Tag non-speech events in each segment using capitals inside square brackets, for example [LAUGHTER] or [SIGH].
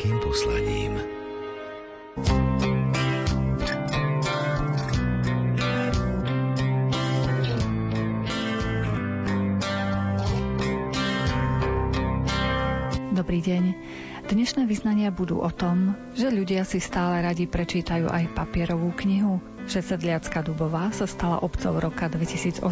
veľkým poslaním. Dobrý deň. Dnešné vyznania budú o tom, že ľudia si stále radi prečítajú aj papierovú knihu, že Sedliacka Dubová sa stala obcov roka 2018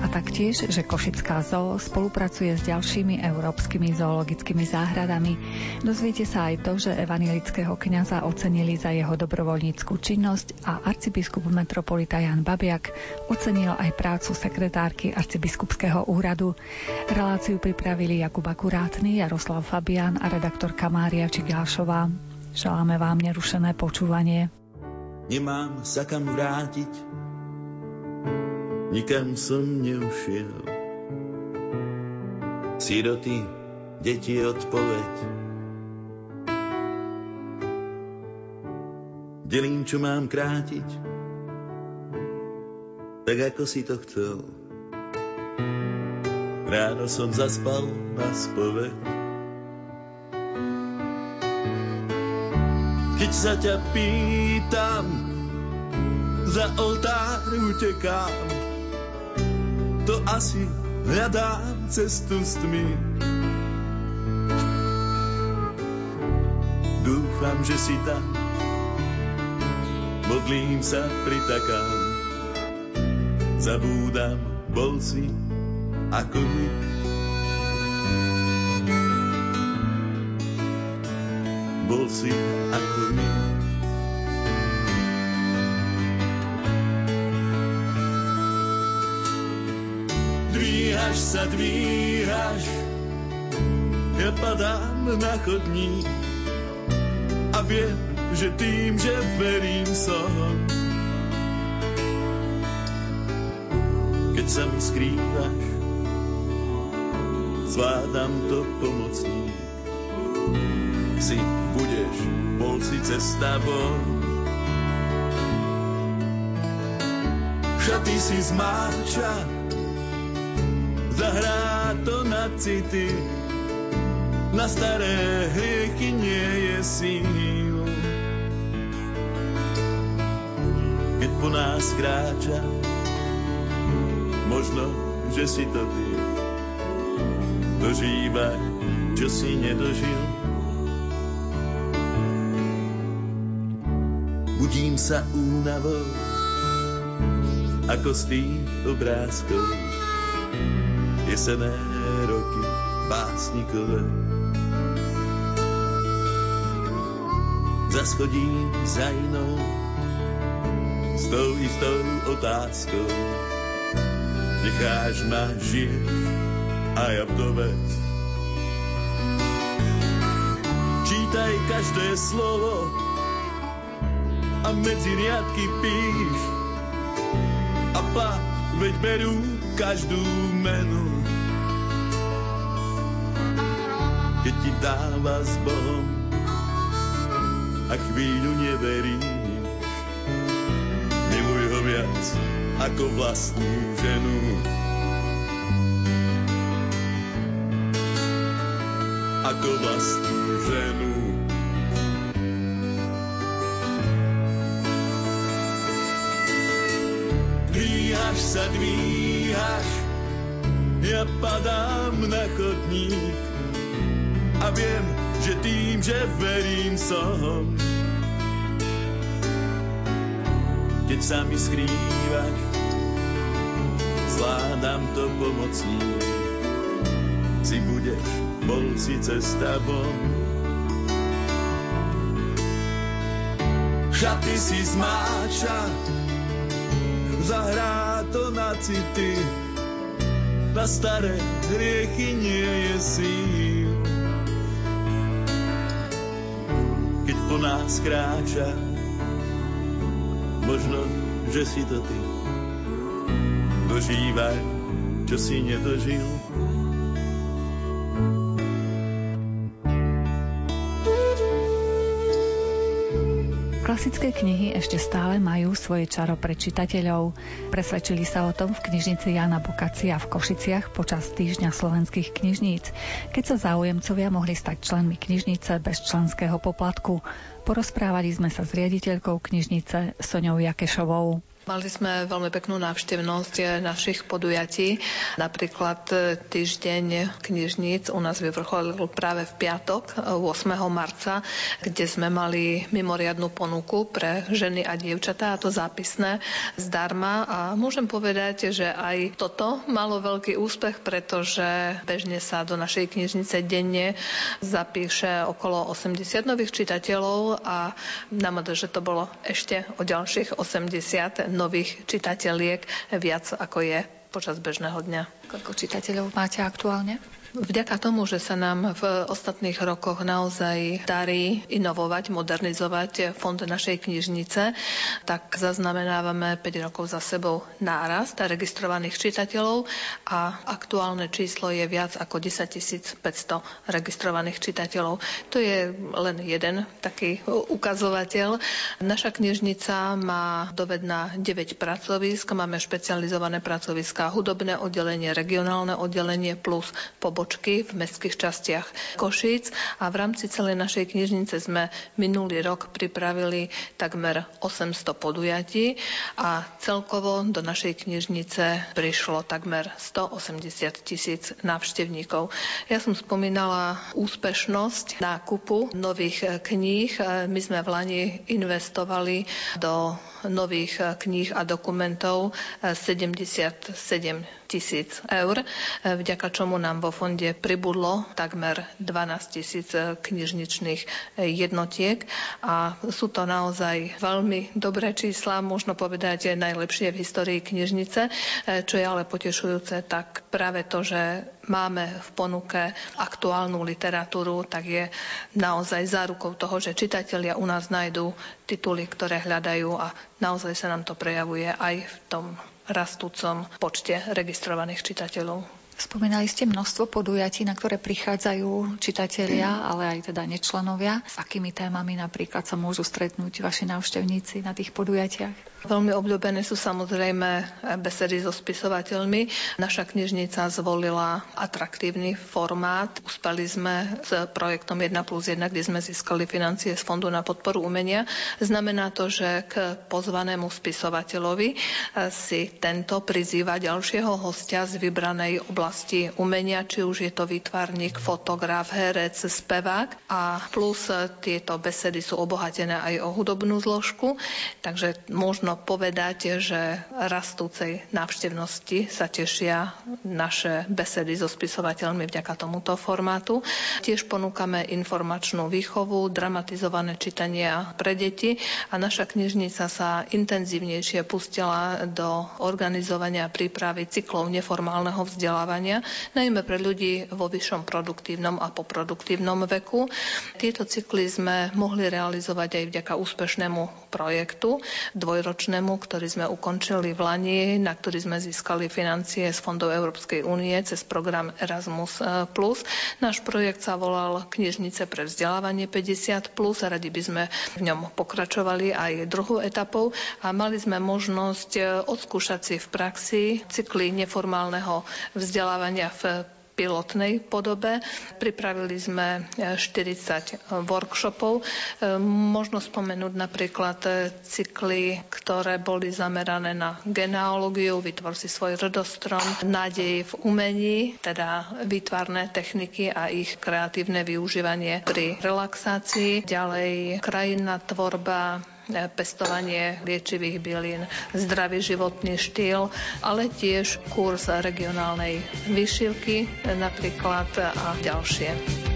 a taktiež, že Košická zoo spolupracuje s ďalšími európskymi zoologickými záhradami. Dozviete sa aj to, že evanilického kňaza ocenili za jeho dobrovoľníckú činnosť a arcibiskup metropolita Jan Babiak ocenil aj prácu sekretárky arcibiskupského úradu. Reláciu pripravili Jakub Akurátny, Jaroslav Fabian a redaktorka Mária Čigášová. Želáme vám nerušené počúvanie nemám sa kam vrátiť, nikam som neušiel. Siroty, deti odpoveď. Delím, čo mám krátiť, tak ako si to chcel. Ráno som zaspal na spoveď. Keď sa ťa pýtam, za oltár utekám, to asi hľadám cestu s tmy. Dúfam, že si tam, modlím sa, pritakám, zabúdam, bol si ako my. bol si ako my. Dvíhaš sa, dvíhaš, ja padám na chodník a viem, že tým, že verím som. Keď sa mi skrývaš, zvládam to pomocník. Si budeš, bol si cesta von. Šaty si zmáča, zahrá to na city, na staré hriechy nie je síl. Keď po nás kráča, možno, že si to ty dožívaj, čo si nedožil. Budím sa únavou, ako z tých obrázkov. Jesené roky básnikové. Zaschodím za inou, s tou istou otázkou. Necháš ma žiť a ja vdovec. Čítaj každé slovo, a medzi riadky píš a pa, veď berú každú menu. Ti dáva s Bohom a chvíľu neveríš, miluj ho viac ako vlastnú ženu. Ako vlastnú ženu. dvíhaš sa, dvíhaš, ja padám na chodník a viem, že tým, že verím som. Keď sa mi skrývaš, zvládam to pomocník. Si budeš, bol si cesta von. Šaty si zmáča, zahrá to na city. Na staré hriechy nie je síl. Nás kráča, možno, že si to ty. Dožívaj, čo si nedožil. Klasické knihy ešte stále majú svoje čaro pre čitateľov. Presvedčili sa o tom v knižnici Jana Bokacia v Košiciach počas týždňa slovenských knižníc, keď sa záujemcovia mohli stať členmi knižnice bez členského poplatku. Porozprávali sme sa s riaditeľkou knižnice Soňou Jakešovou. Mali sme veľmi peknú návštevnosť našich podujatí. Napríklad e, týždeň knižníc u nás vyvrcholil práve v piatok 8. marca, kde sme mali mimoriadnú ponuku pre ženy a dievčatá, a to zápisné zdarma. A môžem povedať, že aj toto malo veľký úspech, pretože bežne sa do našej knižnice denne zapíše okolo 80 nových čitateľov a nám že to bolo ešte o ďalších 80 nových čitateľiek viac ako je počas bežného dňa. Koľko čitateľov máte aktuálne? Vďaka tomu, že sa nám v ostatných rokoch naozaj darí inovovať, modernizovať fond našej knižnice, tak zaznamenávame 5 rokov za sebou nárast registrovaných čitateľov a aktuálne číslo je viac ako 10 500 registrovaných čitateľov. To je len jeden taký ukazovateľ. Naša knižnica má dovedná 9 pracovisk, máme špecializované pracoviská, hudobné oddelenie, regionálne oddelenie plus pobočky pobočky v mestských častiach Košíc a v rámci celej našej knižnice sme minulý rok pripravili takmer 800 podujatí a celkovo do našej knižnice prišlo takmer 180 tisíc návštevníkov. Ja som spomínala úspešnosť nákupu nových kníh. My sme v Lani investovali do nových kníh a dokumentov 77 tisíc eur, vďaka čomu nám vo fonde pribudlo takmer 12 tisíc knižničných jednotiek a sú to naozaj veľmi dobré čísla, možno povedať najlepšie v histórii knižnice. Čo je ale potešujúce, tak práve to, že máme v ponuke aktuálnu literatúru, tak je naozaj zárukou toho, že čitatelia u nás nájdú tituly, ktoré hľadajú a naozaj sa nám to prejavuje aj v tom rastúcom počte registrovaných čitateľov. Spomínali ste množstvo podujatí, na ktoré prichádzajú čitatelia, ale aj teda nečlenovia. S akými témami napríklad sa môžu stretnúť vaši návštevníci na tých podujatiach? Veľmi obľúbené sú samozrejme besedy so spisovateľmi. Naša knižnica zvolila atraktívny formát. Uspeli sme s projektom 1 plus 1, kde sme získali financie z Fondu na podporu umenia. Znamená to, že k pozvanému spisovateľovi si tento prizýva ďalšieho hostia z vybranej oblasti umenia, či už je to výtvarník, fotograf, herec, spevák a plus tieto besedy sú obohatené aj o hudobnú zložku, takže možno povedať, že rastúcej návštevnosti sa tešia naše besedy so spisovateľmi vďaka tomuto formátu. Tiež ponúkame informačnú výchovu, dramatizované čítania pre deti a naša knižnica sa intenzívnejšie pustila do organizovania prípravy cyklov neformálneho vzdelávania, najmä pre ľudí vo vyššom produktívnom a poproduktívnom veku. Tieto cykly sme mohli realizovať aj vďaka úspešnému projektu dvojročnému ročnému, ktorý sme ukončili v Lani, na ktorý sme získali financie z fondov Európskej únie cez program Erasmus+. Náš projekt sa volal Knižnice pre vzdelávanie 50+, a radi by sme v ňom pokračovali aj druhou etapou a mali sme možnosť odskúšať si v praxi cykly neformálneho vzdelávania v pilotnej podobe. Pripravili sme 40 e, workshopov. E, možno spomenúť napríklad e, cykly, ktoré boli zamerané na genealógiu, vytvor si svoj rodostrom, nádej v umení, teda výtvarné techniky a ich kreatívne využívanie pri relaxácii. Ďalej krajinná tvorba, pestovanie liečivých bylín, zdravý životný štýl, ale tiež kurz regionálnej vyšivky napríklad a ďalšie.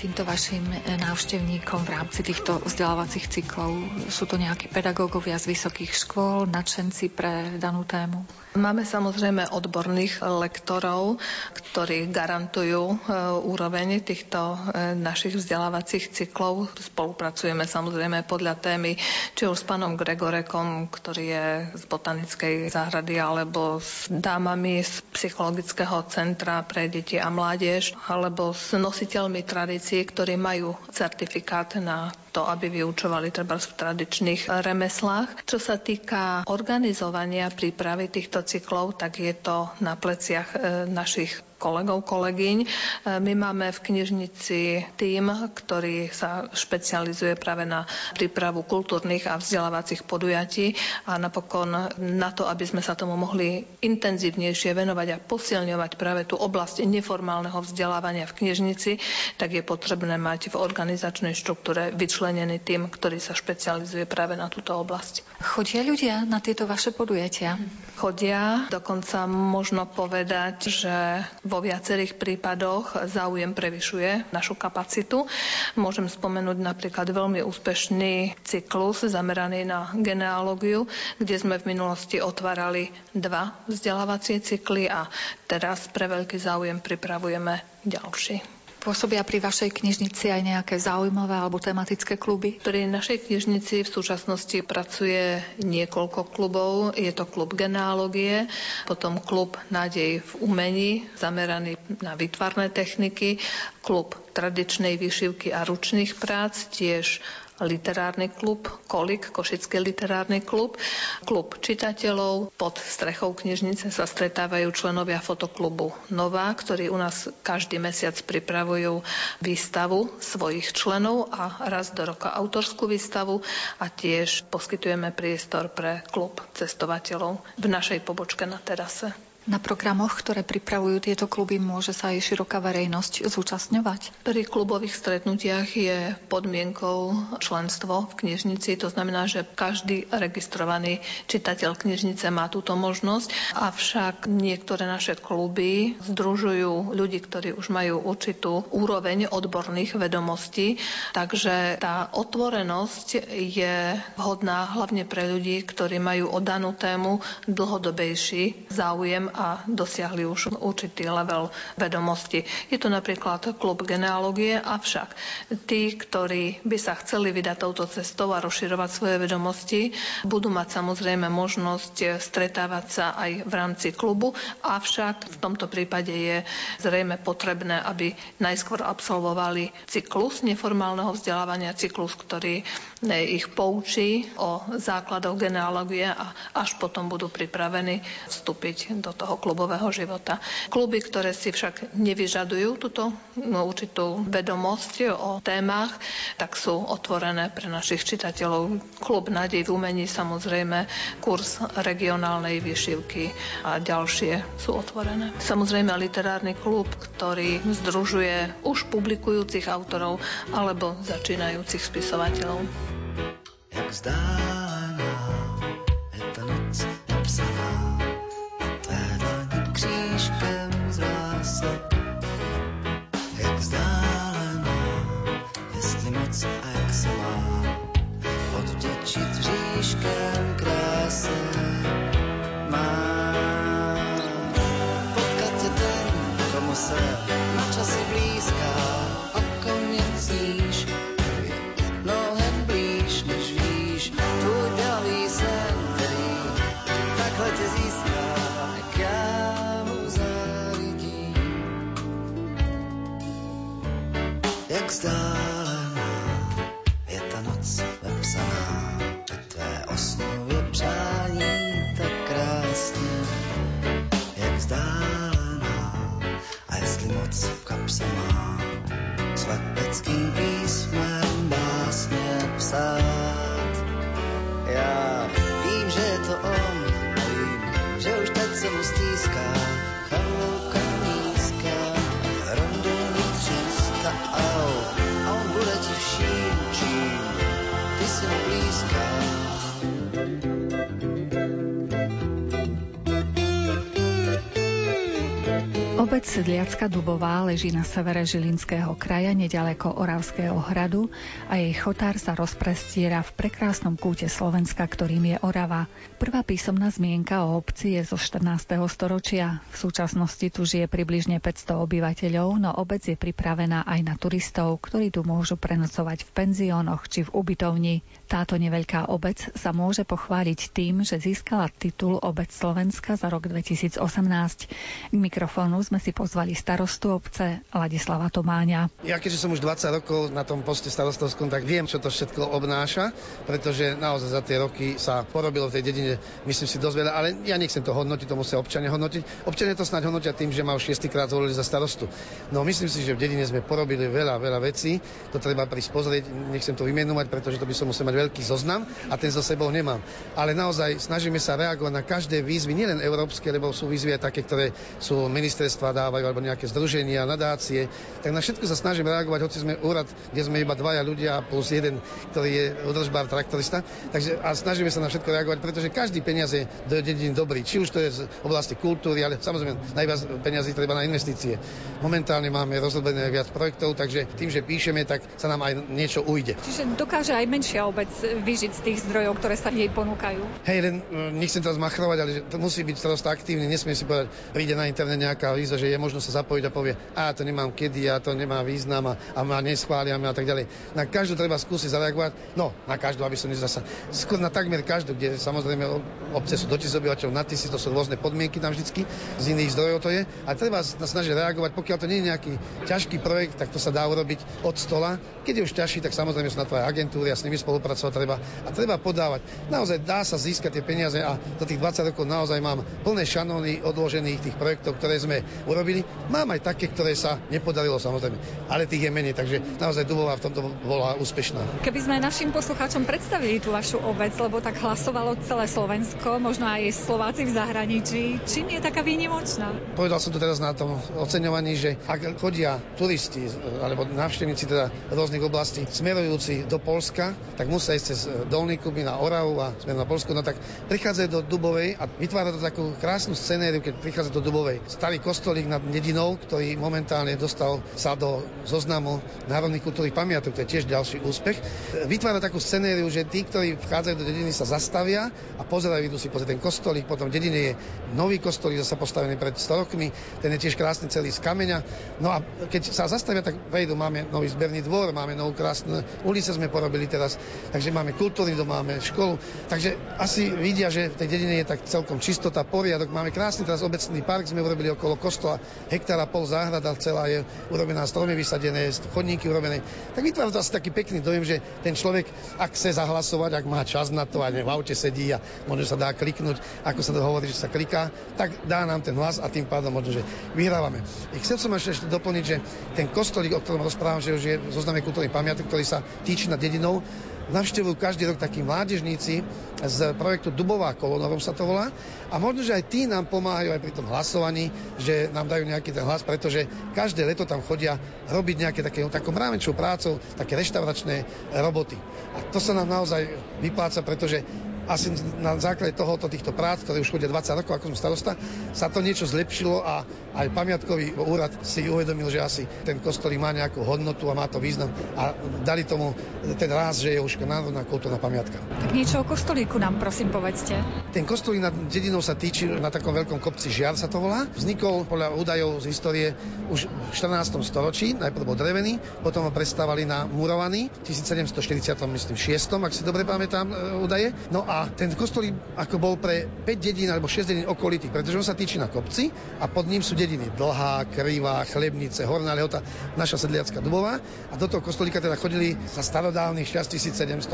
Týmto vašim návštevníkom v rámci týchto vzdelávacích cyklov? Sú to nejakí pedagógovia z vysokých škôl, nadšenci pre danú tému? Máme samozrejme odborných lektorov, ktorí garantujú e, úroveň týchto e, našich vzdelávacích cyklov. Spolupracujeme samozrejme podľa témy, či už s pánom Gregorekom, ktorý je z botanickej záhrady, alebo s dámami z psychologického centra pre deti a mládež, alebo s nositeľmi tradícií, ktorí majú certifikát na to, aby vyučovali treba v tradičných remeslách. Čo sa týka organizovania prípravy týchto cyklov, tak je to na pleciach e, našich kolegov, kolegyň. E, my máme v knižnici tým, ktorý sa špecializuje práve na prípravu kultúrnych a vzdelávacích podujatí a napokon na to, aby sme sa tomu mohli intenzívnejšie venovať a posilňovať práve tú oblasť neformálneho vzdelávania v knižnici, tak je potrebné mať v organizačnej štruktúre vyčlenený tým, ktorý sa špecializuje práve na túto oblasť. Chodia ľudia na tieto vaše podujatia? Chodia, dokonca možno povedať, že vo viacerých prípadoch záujem prevyšuje našu kapacitu. Môžem spomenúť napríklad veľmi úspešný cyklus zameraný na genealógiu, kde sme v minulosti otvárali dva vzdelávacie cykly a teraz pre veľký záujem pripravujeme ďalší. Pôsobia pri vašej knižnici aj nejaké zaujímavé alebo tematické kluby? Pri našej knižnici v súčasnosti pracuje niekoľko klubov. Je to klub genealógie, potom klub nádej v umení, zameraný na vytvarné techniky, klub tradičnej vyšivky a ručných prác, tiež literárny klub Kolik, Košický literárny klub, klub čitateľov. Pod strechou knižnice sa stretávajú členovia fotoklubu Nová, ktorí u nás každý mesiac pripravujú výstavu svojich členov a raz do roka autorskú výstavu a tiež poskytujeme priestor pre klub cestovateľov v našej pobočke na terase. Na programoch, ktoré pripravujú tieto kluby, môže sa aj široká verejnosť zúčastňovať? Pri klubových stretnutiach je podmienkou členstvo v knižnici. To znamená, že každý registrovaný čitateľ knižnice má túto možnosť. Avšak niektoré naše kluby združujú ľudí, ktorí už majú určitú úroveň odborných vedomostí. Takže tá otvorenosť je vhodná hlavne pre ľudí, ktorí majú o danú tému dlhodobejší záujem a dosiahli už určitý level vedomosti. Je to napríklad klub genealógie, avšak tí, ktorí by sa chceli vydať touto cestou a rozširovať svoje vedomosti, budú mať samozrejme možnosť stretávať sa aj v rámci klubu, avšak v tomto prípade je zrejme potrebné, aby najskôr absolvovali cyklus neformálneho vzdelávania, cyklus, ktorý ich poučí o základoch genealógie a až potom budú pripravení vstúpiť do toho klubového života. Kluby, ktoré si však nevyžadujú túto no, určitú vedomosť o témach, tak sú otvorené pre našich čitateľov. Klub Nádej v umení samozrejme, kurz regionálnej vyšivky a ďalšie sú otvorené. Samozrejme literárny klub, ktorý združuje už publikujúcich autorov alebo začínajúcich spisovateľov. Jak vzdálená vzdálená je ta noc vepsaná ve tvé osnově přání tak krásně, jak vzdálená a jestli moc v kapse má slepeckým písmem básně psát. Obec Sedliacka Dubová leží na severe Žilinského kraja nedaleko Oravského hradu a jej chotár sa rozprestiera v prekrásnom kúte Slovenska, ktorým je Orava. Prvá písomná zmienka o obci je zo 14. storočia. V súčasnosti tu žije približne 500 obyvateľov, no obec je pripravená aj na turistov, ktorí tu môžu prenocovať v penziónoch či v ubytovni. Táto neveľká obec sa môže pochváliť tým, že získala titul Obec Slovenska za rok 2018. K mikrofónu sme si pozvali starostu obce Ladislava Tomáňa. Ja keďže som už 20 rokov na tom poste starostovskom, tak viem, čo to všetko obnáša, pretože naozaj za tie roky sa porobilo v tej dedine, myslím si, dosť veľa, ale ja nechcem to hodnotiť, to musia občania hodnotiť. Občania to snáď hodnotia tým, že ma už 6 krát zvolili za starostu. No myslím si, že v dedine sme porobili veľa, veľa vecí, to treba prísť pozrieť, nechcem to vymenovať, pretože to by som musel mať veľký zoznam a ten so sebou nemám. Ale naozaj snažíme sa reagovať na každé výzvy, nielen európske, lebo sú výzvy aj také, ktoré sú ministerstva dávajú alebo nejaké združenia, nadácie. Tak na všetko sa snažím reagovať, hoci sme úrad, kde sme iba dvaja ľudia plus jeden, ktorý je udržbár traktorista. Takže a snažíme sa na všetko reagovať, pretože každý peniaz je do dediny dobrý. Či už to je z oblasti kultúry, ale samozrejme najviac peniazí treba na investície. Momentálne máme rozrobené viac projektov, takže tým, že píšeme, tak sa nám aj niečo ujde. Čiže dokáže aj menšia obec vyžiť z tých zdrojov, ktoré sa jej ponúkajú. Hej, len e, nechcem teraz machrovať, ale že to musí byť starosta aktívny, nesmie si povedať, príde na internet nejaká výzva, že je možno sa zapojiť a povie, a to nemám kedy, a to nemá význam a, a ma neschvália a tak ďalej. Na každú treba skúsiť zareagovať, no na každú, aby som nezasa, skôr na takmer každú, kde samozrejme obce sú dotis obyvateľov na tisíc, to sú rôzne podmienky tam vždycky, z iných zdrojov to je. A treba sa snažiť reagovať, pokiaľ to nie je nejaký ťažký projekt, tak to sa dá urobiť od stola. Keď je už ťažší, tak samozrejme sú na to aj agentúry a s nimi spolupracovať treba. A treba podávať. Naozaj dá sa získať tie peniaze a do tých 20 rokov naozaj mám plné šanóny odložených tých projektov, ktoré sme urobili. Mám aj také, ktoré sa nepodarilo samozrejme, ale tých je menej, takže naozaj Dubová v tomto bola úspešná. Keby sme našim poslucháčom predstavili tú vašu obec, lebo tak hlasovalo celé Slovensko, možno aj Slováci v zahraničí, čím je taká výnimočná? Povedal som to teraz na tom oceňovaní, že ak chodia turisti alebo návštevníci teda rôznych oblastí smerujúci do Polska, tak musia ísť cez Dolný Kubín na Oravu a smer na Polsku, no tak prichádzajú do Dubovej a vytvára to takú krásnu scenériu, keď prichádza do Dubovej. Starý kostolík nad Nedinou, ktorý momentálne dostal sa do zoznamu národných kultúrnych pamiatok, to je tiež ďalší úspech. Vytvára takú scenériu, že tí, ktorí vchádzajú do dediny, sa zastavia a pozerajú, idú si pozrieť ten kostolík, potom v dedine je nový kostolík, zase postavený pred 100 rokmi, ten je tiež krásny celý z kameňa. No a keď sa zastavia, tak vejdu, máme nový zberný dvor, máme novú krásnu ulice sme porobili teraz, takže máme kultúrny dom, máme školu, takže asi vidia, že v tej dedine je tak celkom čistota, poriadok, máme krásny teraz obecný park, sme urobili okolo kostola, hektára pol záhrada celá je urobená, stromy vysadené, chodníky urobené. Tak vytvára to asi taký pekný dojem, že ten človek, ak chce zahlasovať, ak má čas na to a v aute sedí a možno sa dá kliknúť, ako sa to hovorí, že sa kliká, tak dá nám ten hlas a tým pádom možno, že vyhrávame. I chcel som ešte, ešte doplniť, že ten kostolík, o ktorom rozprávam, že už je zozname kultúrnych pamiatok, ktorý sa týči nad dedinou, navštevujú každý rok takí mládežníci z projektu Dubová kolonovom sa to volá. A možno, že aj tí nám pomáhajú aj pri tom hlasovaní, že nám dajú nejaký ten hlas, pretože každé leto tam chodia robiť nejaké také, takou mrávenčou prácou, také reštauračné roboty. A to sa nám naozaj vypláca, pretože asi na základe tohoto, týchto prác, ktoré už chodia 20 rokov, ako som starosta, sa to niečo zlepšilo a aj pamiatkový úrad si uvedomil, že asi ten kostolík má nejakú hodnotu a má to význam a dali tomu ten ráz, že je už národná kultúrna pamiatka. Tak niečo o kostolíku nám prosím povedzte. Ten kostolík nad dedinou sa týči na takom veľkom kopci Žiar sa to volá. Vznikol podľa údajov z histórie už v 14. storočí, najprv bol drevený, potom ho prestávali na murovaný v 1746, ak si dobre pamätám e, údaje. No a ten kostolík ako bol pre 5 dedín alebo 6 dedín okolitých, pretože on sa týči na kopci a pod ním sú dediny Dlhá, Krivá, Chlebnice, Horná Lehota, naša sedliacká Dubová a do toho kostolíka teda chodili za starodávnych čas 1780,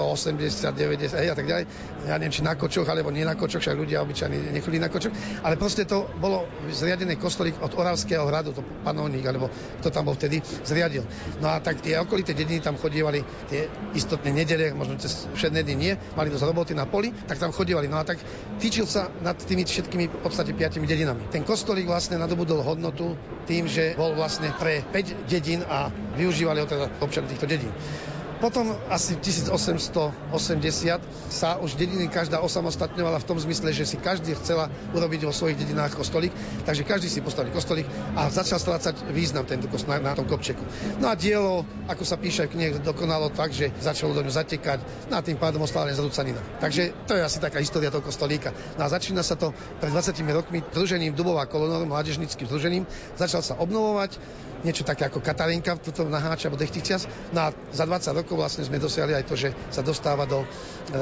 90 hej, a tak ďalej. Ja neviem, či na kočoch alebo nie na kočoch, však ľudia obyčajní nechodí na kočoch, ale proste to bolo zriadené kostolík od Oravského hradu, to panovník, alebo kto tam bol vtedy, zriadil. No a tak tie okolité dediny tam chodievali tie istotné nedele, možno cez všedné dny nie, mali dosť roboty na poli tak tam chodívali. No a tak týčil sa nad tými všetkými v podstate piatimi dedinami. Ten kostolík vlastne nadobudol hodnotu tým, že bol vlastne pre 5 dedín a využívali ho teda občania týchto dedín. Potom asi 1880 sa už dediny každá osamostatňovala v tom zmysle, že si každý chcela urobiť vo svojich dedinách kostolík, takže každý si postavil kostolík a začal strácať význam tento kost na, na tom kopčeku. No a dielo, ako sa píše v knihe, dokonalo tak, že začalo do ňu zatekať, no a tým pádom ostala len zrúcanina. Takže to je asi taká história toho kostolíka. No a začína sa to pred 20 rokmi družením Dubová kolonor, mládežnickým združením, začal sa obnovovať, niečo také ako Katarinka, tuto naháča alebo Dechtičias. No a za 20 rokov vlastne sme dosiahli aj to, že sa dostáva do e,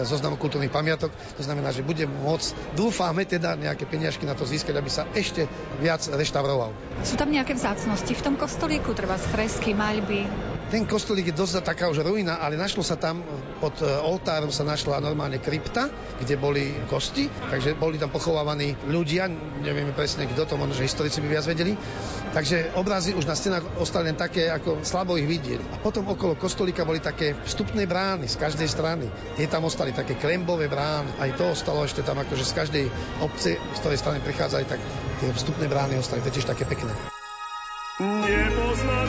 zoznamu kultúrnych pamiatok. To znamená, že bude môcť, dúfame teda nejaké peniažky na to získať, aby sa ešte viac reštauroval. Sú tam nejaké vzácnosti v tom kostolíku, treba fresky, maľby? Ten kostolík je dosť taká už ruina, ale našlo sa tam, pod e, oltárom sa našla normálne krypta, kde boli kosti, takže boli tam pochovávaní ľudia, nevieme presne kto to, možno, že historici by viac vedeli. Takže obrazy už na stenách ostali len také, ako slabo ich vidieť. A potom okolo kostolíka boli také vstupné brány z každej strany. Tie tam ostali také klembové brány. Aj to ostalo ešte tam akože z každej obce, z ktorej strany prichádzali, tak tie vstupné brány ostali. Tiež také pekné. Nepoznaný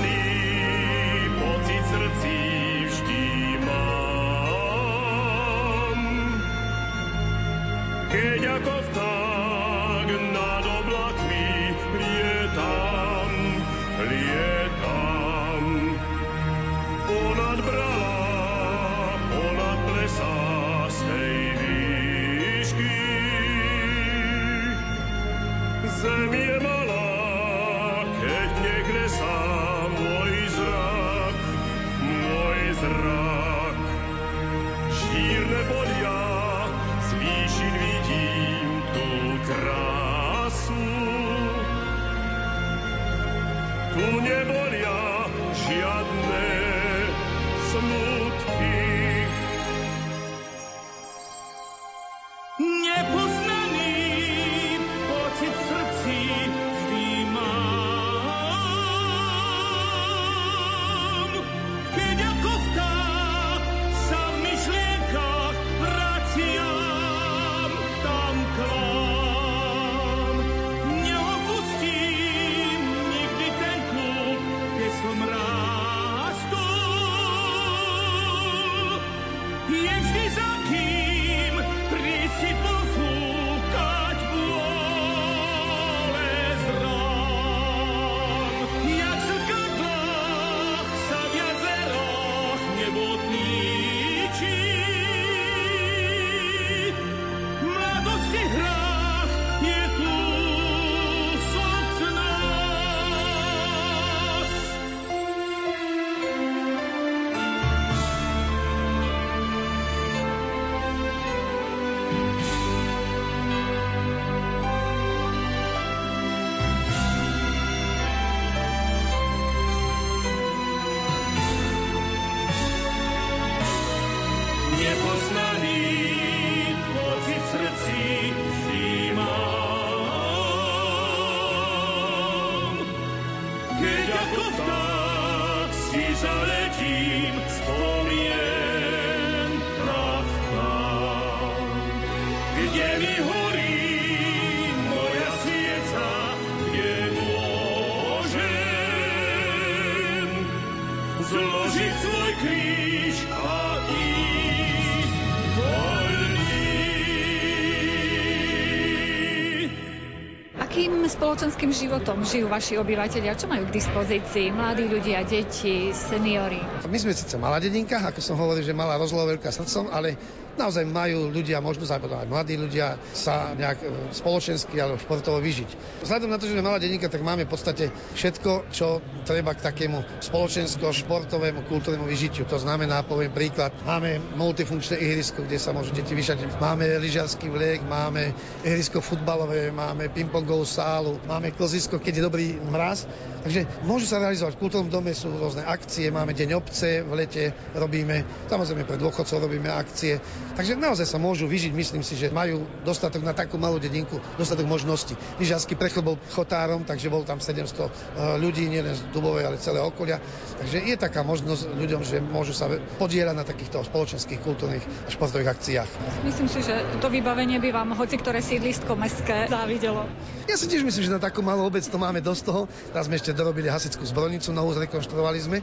spoločenským životom žijú vaši obyvateľia? Čo majú k dispozícii? Mladí ľudia, deti, seniory? My sme síce malá dedinka, ako som hovoril, že malá rozloha veľká srdcom, ale naozaj majú ľudia možnosť, aj, aj mladí ľudia, sa nejak e, spoločensky alebo športovo vyžiť. Vzhľadom na to, že sme malá denníka, tak máme v podstate všetko, čo treba k takému spoločensko-športovému kultúrnemu vyžitiu. To znamená, poviem príklad, máme multifunkčné ihrisko, kde sa môžu deti vyšať. Máme lyžiarsky vliek, máme ihrisko futbalové, máme pingpongovú sálu, máme klozisko, keď je dobrý mraz. Takže môžu sa realizovať. V kultúrnom dome sú rôzne akcie, máme deň obce, v lete robíme, samozrejme pre dôchodcov robíme akcie. Takže naozaj sa môžu vyžiť, myslím si, že majú dostatok na takú malú dedinku, dostatok možností. Lyžiarsky prechod bol chotárom, takže bol tam 700 e, ľudí, nielen z Dubovej, ale celého okolia. Takže je taká možnosť ľuďom, že môžu sa podielať na takýchto spoločenských, kultúrnych a športových akciách. Myslím si, že to vybavenie by vám hoci ktoré sídlisko mestské závidelo. Ja si tiež myslím, že na takú malú obec to máme dosť toho. Teraz sme ešte dorobili hasickú zbrojnicu, novú zrekonštruovali sme.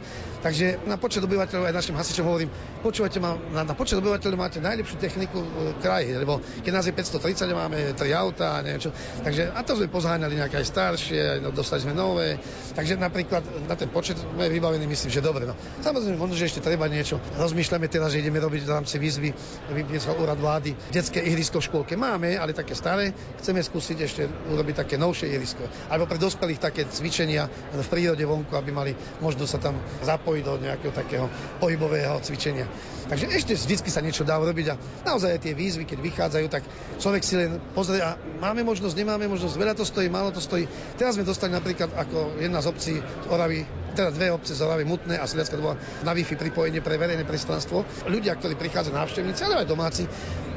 Takže na počet obyvateľov aj našim hasičom hovorím, počúvate ma, na, na počet obyvateľov máte najlepšiu techniku v kraji, lebo keď nás je 530, máme 3 auta a neviem čo. Takže a to sme pozháňali nejaké aj staršie, no, dostali sme nové. Takže napríklad na ten počet sme vybavení, myslím, že dobre. No. Samozrejme, možno, že ešte treba niečo. Rozmýšľame teraz, že ideme robiť v rámci výzvy, vypiesol úrad vlády, detské ihrisko v škôlke máme, ale také staré. Chceme skúsiť ešte urobiť také novšie ihrisko. Alebo pre dospelých také cvičenia v prírode vonku, aby mali možnosť sa tam zapojiť do nejakého takého pohybového cvičenia. Takže ešte vždy sa niečo dá urobiť naozaj aj tie výzvy, keď vychádzajú, tak človek si len pozrie a máme možnosť, nemáme možnosť, veľa to stojí, málo to stojí. Teraz sme dostali napríklad ako jedna z obcí z Oravy teda dve obce z Oravy, Mutné a Sliacka to na Wi-Fi pripojenie pre verejné prostranstvo. Ľudia, ktorí prichádzajú návštevníci, ale aj domáci,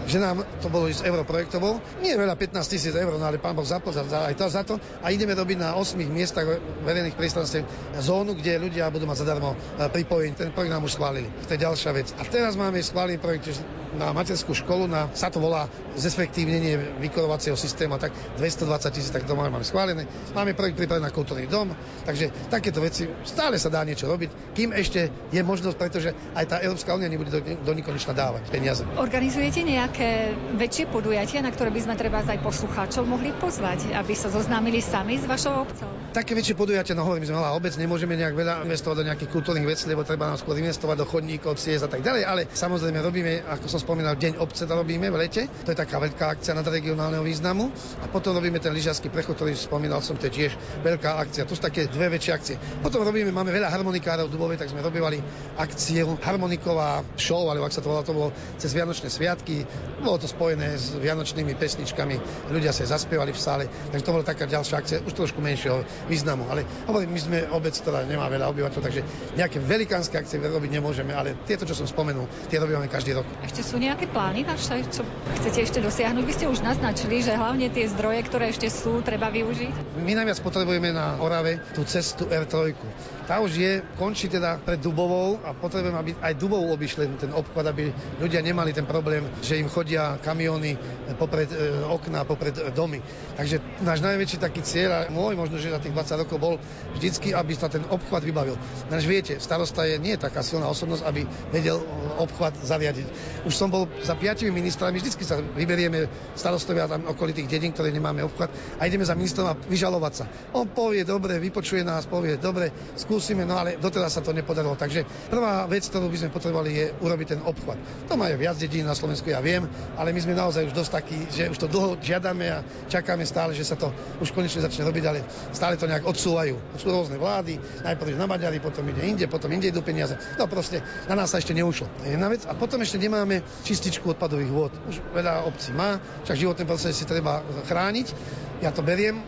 že nám to bolo z europrojektovo. Nie je veľa 15 tisíc eur, no ale pán Boh zaplať za, aj to, za to. A ideme robiť na 8 miestach verejných priestranstiev zónu, kde ľudia budú mať zadarmo e, pripojenie. Ten projekt nám už schválili. To je ďalšia vec. A teraz máme schválený projekt na materskú školu, na, sa to volá zefektívnenie vykonovacieho systému, tak 220 tisíc, tak to máme schválené. Máme projekt pripravený na kultúrny dom, takže takéto veci stále sa dá niečo robiť, kým ešte je možnosť, pretože aj tá Európska únia nebude do, do nekonečna dávať peniaze. Organizujete nejaké väčšie podujatia, na ktoré by sme treba aj poslucháčov mohli pozvať, aby sa zoznámili sami s vašou obcov? Také väčšie podujatia, no hovorím, sme malá obec, nemôžeme nejak veľa investovať do nejakých kultúrnych vecí, lebo treba nám skôr investovať do chodníkov, ciest a tak ďalej, ale samozrejme robíme, ako som spomínal, Deň obce to robíme v lete. To je taká veľká akcia nadregionálneho významu. A potom robíme ten lyžiarsky prechod, ktorý spomínal som, to tiež veľká akcia. To sú také dve väčšie akcie. Potom robíme, máme veľa harmonikárov v Dubove, tak sme robívali akciu harmoniková show, alebo ak sa to volalo, to bolo cez Vianočné sviatky. Bolo to spojené s vianočnými pesničkami. Ľudia sa zaspievali v sále. Takže to bola taká ďalšia akcia, už trošku menšieho významu. Ale hovorím, my sme obec, ktorá nemá veľa obyvateľov, takže nejaké velikánske akcie robiť nemôžeme, ale tieto, čo som spomenul, tie robíme každý rok. Ešte sú nejaké plány čo chcete ešte dosiahnuť? Vy ste už naznačili, že hlavne tie zdroje, ktoré ešte sú, treba využiť. My najviac potrebujeme na Orave tú cestu R3. Tá už je, končí teda pred Dubovou a potrebujeme, aby aj Dubovou obišli ten obchod, aby ľudia nemali ten problém, že im chodia kamiony popred e, okna, popred e, domy. Takže náš najväčší taký cieľ, a môj možno, že za tých 20 rokov bol vždycky, aby sa ten obchod vybavil. Náš viete, starosta je nie taká silná osobnosť, aby vedel obchod zariadiť. Už som bol za piatimi ministrami, vždycky sa vyberieme starostovia tam okolitých dedín, ktoré nemáme obchod a ideme za ministrom a vyžalovať sa. On povie dobre, vypočuje nás, povie dobre, skúsime, no ale doteraz sa to nepodarilo. Takže prvá vec, ktorú by sme potrebovali, je urobiť ten obchod. To majú viac dedín na Slovensku, ja viem, ale my sme naozaj už dosť takí, že už to dlho žiadame a čakáme stále, že sa to už konečne začne robiť, ale stále to nejak odsúvajú. Sú rôzne vlády, najprv na Maďari, potom ide inde, potom inde idú peniaze. No proste na nás sa ešte neušlo. Jedna vec. A potom ešte nemáme čistič čističku odpadových vôd. Už veľa obcí má, však životné prostredie si treba chrániť. Ja to beriem,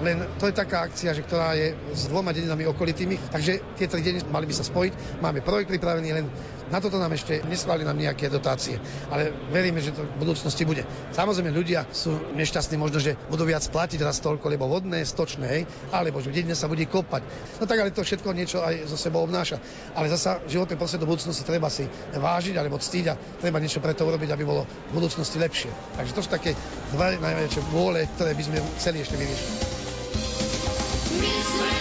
len to je taká akcia, že ktorá je s dvoma dedinami okolitými, takže tie tri dediny mali by sa spojiť. Máme projekt pripravený, len na toto nám ešte neschválili nám nejaké dotácie, ale veríme, že to v budúcnosti bude. Samozrejme, ľudia sú nešťastní možno, že budú viac platiť raz toľko, lebo vodné, stočné, hej, alebo že v dedine sa bude kopať. No tak ale to všetko niečo aj zo sebou obnáša. Ale zasa životné prostredie do budúcnosti treba si vážiť alebo ctiť a treba niečo pre to urobiť, aby bolo v budúcnosti lepšie. Takže to sú také dva najväčšie vôle, ktoré by sme chceli ešte vyriešiť. My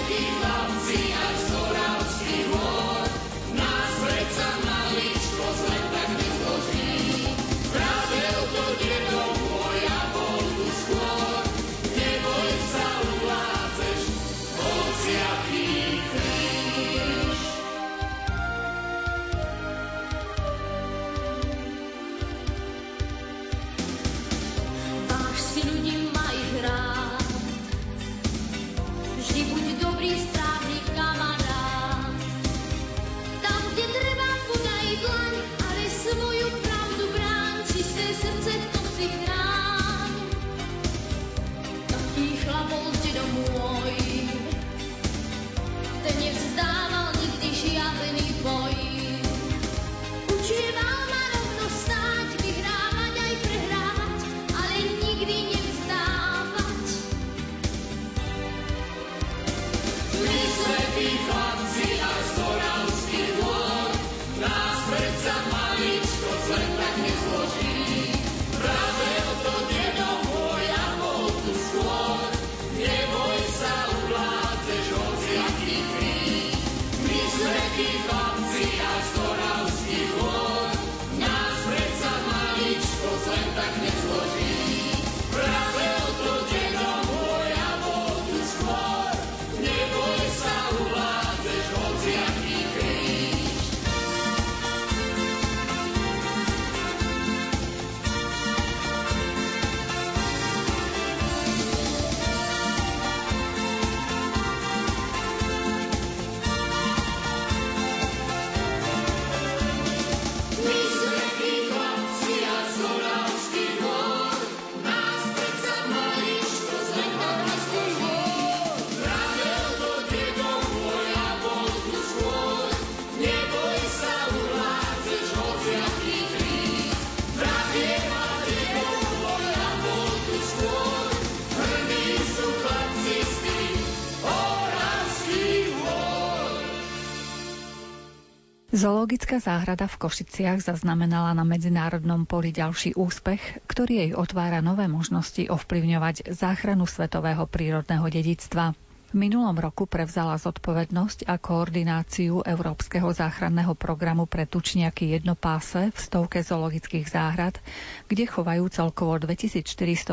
Zoologická záhrada v Košiciach zaznamenala na medzinárodnom poli ďalší úspech, ktorý jej otvára nové možnosti ovplyvňovať záchranu svetového prírodného dedictva. V minulom roku prevzala zodpovednosť a koordináciu Európskeho záchranného programu pre tučniaky jednopáse v stovke zoologických záhrad, kde chovajú celkovo 2400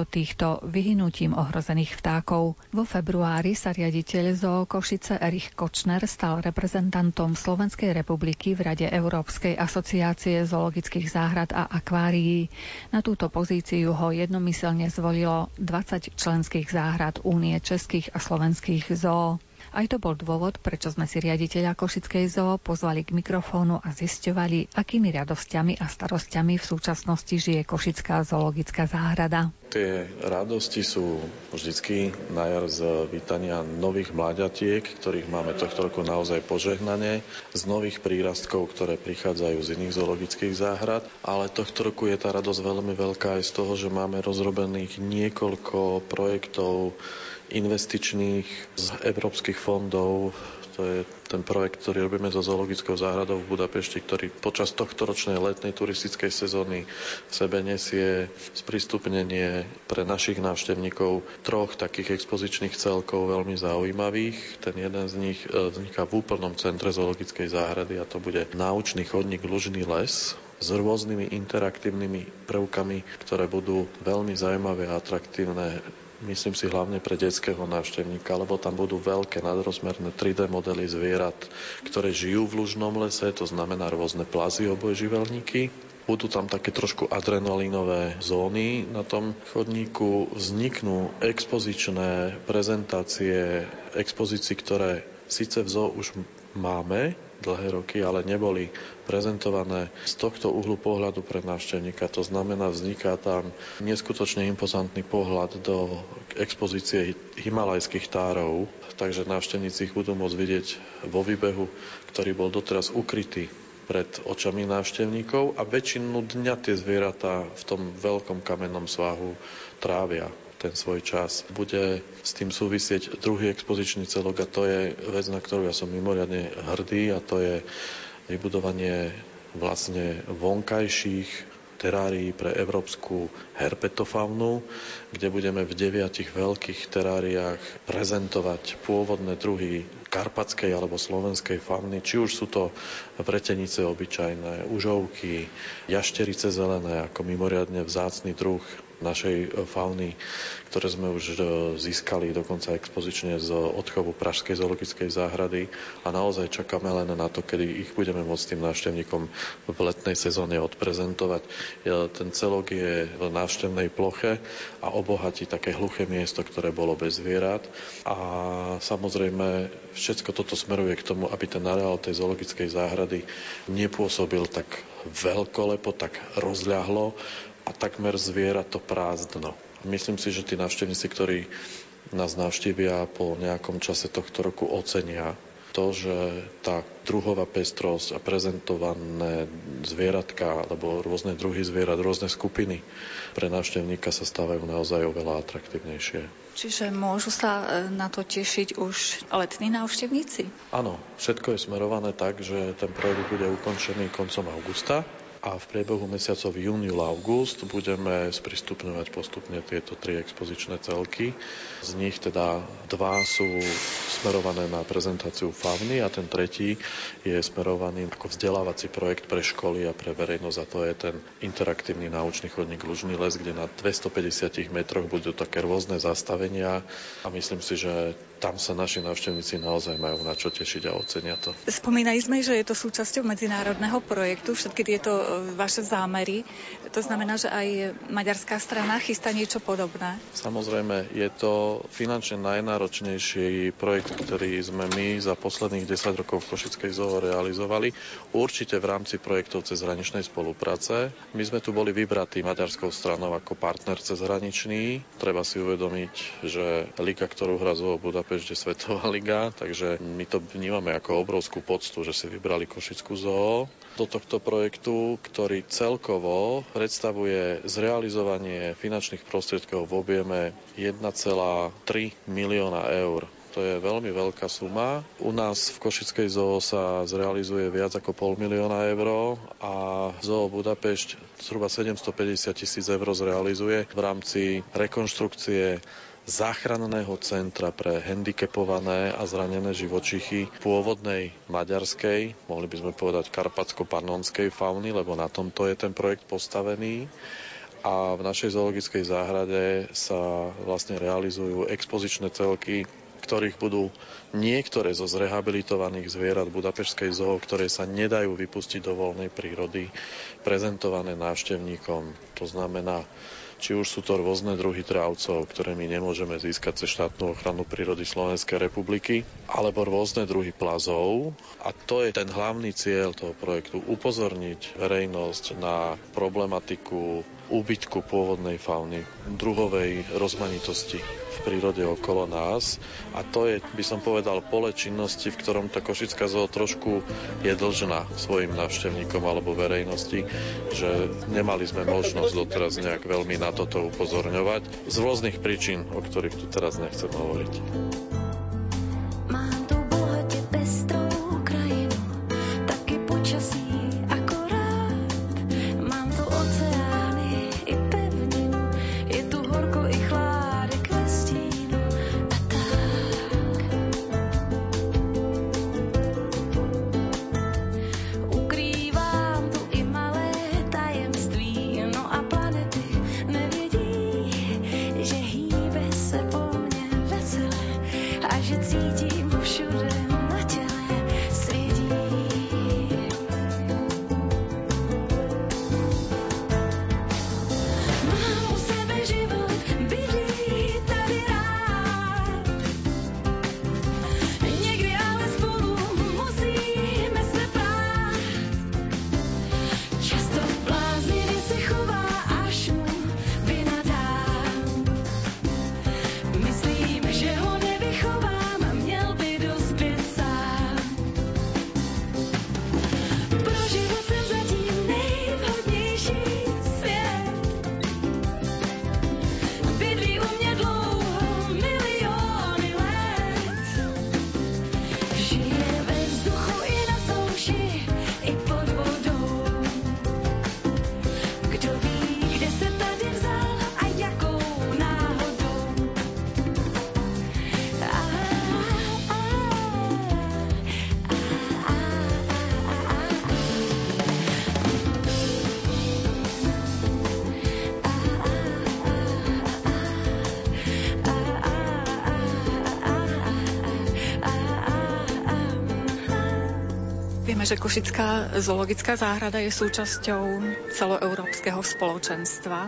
týchto vyhnutím ohrozených vtákov. Vo februári sa riaditeľ Zoo Košice Erich Kočner stal reprezentantom Slovenskej republiky v Rade Európskej asociácie zoologických záhrad a akvárií. Na túto pozíciu ho jednomyselne zvolilo 20 členských záhrad Únie českých a slovenských Košických zoo. Aj to bol dôvod, prečo sme si riaditeľa Košickej zoo pozvali k mikrofónu a zisťovali, akými radosťami a starostiami v súčasnosti žije Košická zoologická záhrada. Tie radosti sú vždycky na jar z vítania nových mláďatiek, ktorých máme tohto roku naozaj požehnanie, z nových prírastkov, ktoré prichádzajú z iných zoologických záhrad, ale tohto roku je tá radosť veľmi veľká aj z toho, že máme rozrobených niekoľko projektov investičných z európskych fondov. To je ten projekt, ktorý robíme so zoologickou záhradou v Budapešti, ktorý počas tohto ročnej letnej turistickej sezóny v sebe nesie sprístupnenie pre našich návštevníkov troch takých expozičných celkov veľmi zaujímavých. Ten jeden z nich e, vzniká v úplnom centre zoologickej záhrady a to bude náučný chodník Lužný les, s rôznymi interaktívnymi prvkami, ktoré budú veľmi zaujímavé a atraktívne myslím si hlavne pre detského návštevníka, lebo tam budú veľké nadrozmerné 3D modely zvierat, ktoré žijú v lužnom lese, to znamená rôzne plazy obojživelníky. Budú tam také trošku adrenalinové zóny na tom chodníku. Vzniknú expozičné prezentácie expozícií, ktoré síce v zoo už máme, dlhé roky, ale neboli prezentované z tohto uhlu pohľadu pre návštevníka. To znamená, vzniká tam neskutočne impozantný pohľad do expozície himalajských tárov, takže návštevníci ich budú môcť vidieť vo výbehu, ktorý bol doteraz ukrytý pred očami návštevníkov a väčšinu dňa tie zvieratá v tom veľkom kamennom svahu trávia ten svoj čas. Bude s tým súvisieť druhý expozičný celok a to je vec, na ktorú ja som mimoriadne hrdý a to je vybudovanie vlastne vonkajších terárií pre európsku herpetofaunu, kde budeme v deviatich veľkých teráriách prezentovať pôvodné druhy karpatskej alebo slovenskej fauny, či už sú to vretenice obyčajné, užovky, jašterice zelené ako mimoriadne vzácny druh našej e, fauny, ktoré sme už e, získali dokonca expozične z odchovu Pražskej zoologickej záhrady a naozaj čakáme len na to, kedy ich budeme môcť tým návštevníkom v letnej sezóne odprezentovať. E, ten celok je v návštevnej ploche a obohatí také hluché miesto, ktoré bolo bez zvierat. A samozrejme všetko toto smeruje k tomu, aby ten areál tej zoologickej záhrady nepôsobil tak veľkolepo, tak rozľahlo, a takmer zviera to prázdno. Myslím si, že tí návštevníci, ktorí nás navštívia po nejakom čase tohto roku ocenia to, že tá druhová pestrosť a prezentované zvieratka alebo rôzne druhy zvierat, rôzne skupiny pre návštevníka sa stávajú naozaj oveľa atraktívnejšie. Čiže môžu sa e, na to tešiť už letní návštevníci? Áno, všetko je smerované tak, že ten projekt bude ukončený koncom augusta a v priebehu mesiacov júniu a august budeme sprístupňovať postupne tieto tri expozičné celky. Z nich teda dva sú smerované na prezentáciu fauny a ten tretí je smerovaný ako vzdelávací projekt pre školy a pre verejnosť a to je ten interaktívny náučný chodník Lužný les, kde na 250 metroch budú také rôzne zastavenia a myslím si, že tam sa naši návštevníci naozaj majú na čo tešiť a ocenia to. Spomínali sme, že je to súčasťou medzinárodného projektu, všetky tieto e, vaše zámery. To znamená, že aj maďarská strana chystá niečo podobné? Samozrejme, je to finančne najnáročnejší projekt, ktorý sme my za posledných 10 rokov v Košickej zoo realizovali. Určite v rámci projektov cez hraničnej spolupráce. My sme tu boli vybratí maďarskou stranou ako partner cez hraničný. Treba si uvedomiť, že liga, ktorú hra zo Budapešť Budapešť Svetová liga, takže my to vnímame ako obrovskú poctu, že si vybrali Košickú zoo do tohto projektu, ktorý celkovo predstavuje zrealizovanie finančných prostriedkov v objeme 1,3 milióna eur. To je veľmi veľká suma. U nás v Košickej zoo sa zrealizuje viac ako pol milióna eur a zoo Budapešť zhruba 750 tisíc eur zrealizuje v rámci rekonštrukcie záchranného centra pre handicapované a zranené živočichy pôvodnej maďarskej, mohli by sme povedať karpatsko-pannonskej fauny, lebo na tomto je ten projekt postavený a v našej zoologickej záhrade sa vlastne realizujú expozičné celky ktorých budú niektoré zo zrehabilitovaných zvierat Budapešskej zoo, ktoré sa nedajú vypustiť do voľnej prírody, prezentované návštevníkom. To znamená či už sú to rôzne druhy trávcov, ktoré my nemôžeme získať cez štátnu ochranu prírody Slovenskej republiky, alebo rôzne druhy plazov. A to je ten hlavný cieľ toho projektu, upozorniť verejnosť na problematiku úbytku pôvodnej fauny, druhovej rozmanitosti v prírode okolo nás. A to je, by som povedal, pole činnosti, v ktorom tá Košická zoo trošku je dlžná svojim návštevníkom alebo verejnosti, že nemali sme možnosť doteraz nejak veľmi na toto upozorňovať z rôznych príčin, o ktorých tu teraz nechcem hovoriť. Že Košická zoologická záhrada je súčasťou celoeurópskeho spoločenstva.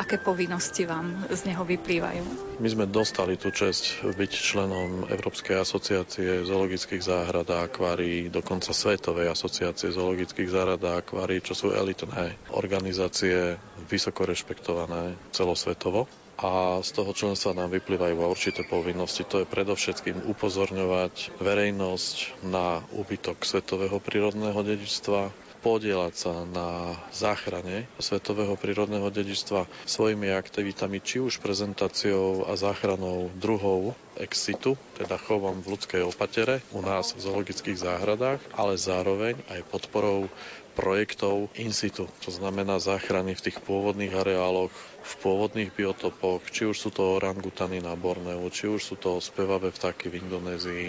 Aké povinnosti vám z neho vyplývajú? My sme dostali tú čest byť členom Európskej asociácie zoologických záhrad a akvárií, dokonca Svetovej asociácie zoologických záhrad a akvárií, čo sú elitné organizácie, vysoko rešpektované celosvetovo a z toho členstva nám vyplývajú určité povinnosti. To je predovšetkým upozorňovať verejnosť na úbytok svetového prírodného dedičstva, podielať sa na záchrane svetového prírodného dedičstva svojimi aktivitami, či už prezentáciou a záchranou druhov ex situ, teda chovom v ľudskej opatere u nás v zoologických záhradách, ale zároveň aj podporou projektov in situ, to znamená záchrany v tých pôvodných areáloch, v pôvodných biotopoch, či už sú to orangutany na Borneu, či už sú to spevavé vtáky v Indonézii,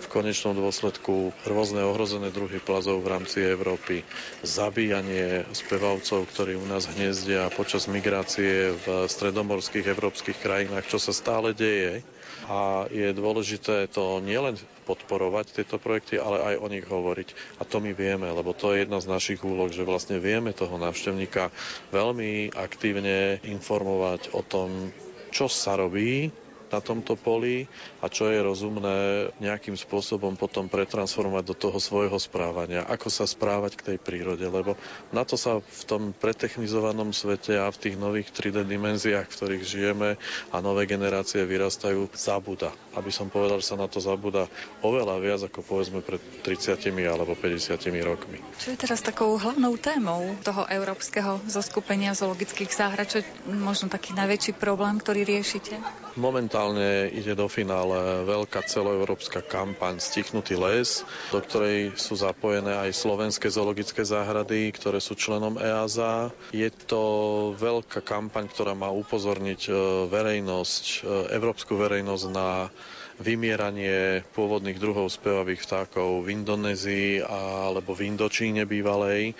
v konečnom dôsledku rôzne ohrozené druhy plazov v rámci Európy, zabíjanie spevavcov, ktorí u nás hniezdia počas migrácie v stredomorských európskych krajinách, čo sa stále deje a je dôležité to nielen podporovať tieto projekty, ale aj o nich hovoriť. A to my vieme, lebo to je jedna z našich úloh, že vlastne vieme toho návštevníka veľmi aktívne informovať o tom, čo sa robí na tomto poli a čo je rozumné nejakým spôsobom potom pretransformovať do toho svojho správania, ako sa správať k tej prírode, lebo na to sa v tom pretechnizovanom svete a v tých nových 3D dimenziách, v ktorých žijeme a nové generácie vyrastajú, zabúda. Aby som povedal, že sa na to zabúda oveľa viac ako povedzme pred 30 alebo 50 rokmi. Čo je teraz takou hlavnou témou toho európskeho zoskupenia zoologických záhrad? Čo je možno taký najväčší problém, ktorý riešite? Momentálne momentálne ide do finále veľká celoeurópska kampaň Stichnutý les, do ktorej sú zapojené aj slovenské zoologické záhrady, ktoré sú členom EASA. Je to veľká kampaň, ktorá má upozorniť e, verejnosť, e, európsku verejnosť na vymieranie pôvodných druhov spevavých vtákov v Indonézii alebo v Indočíne bývalej,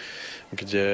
kde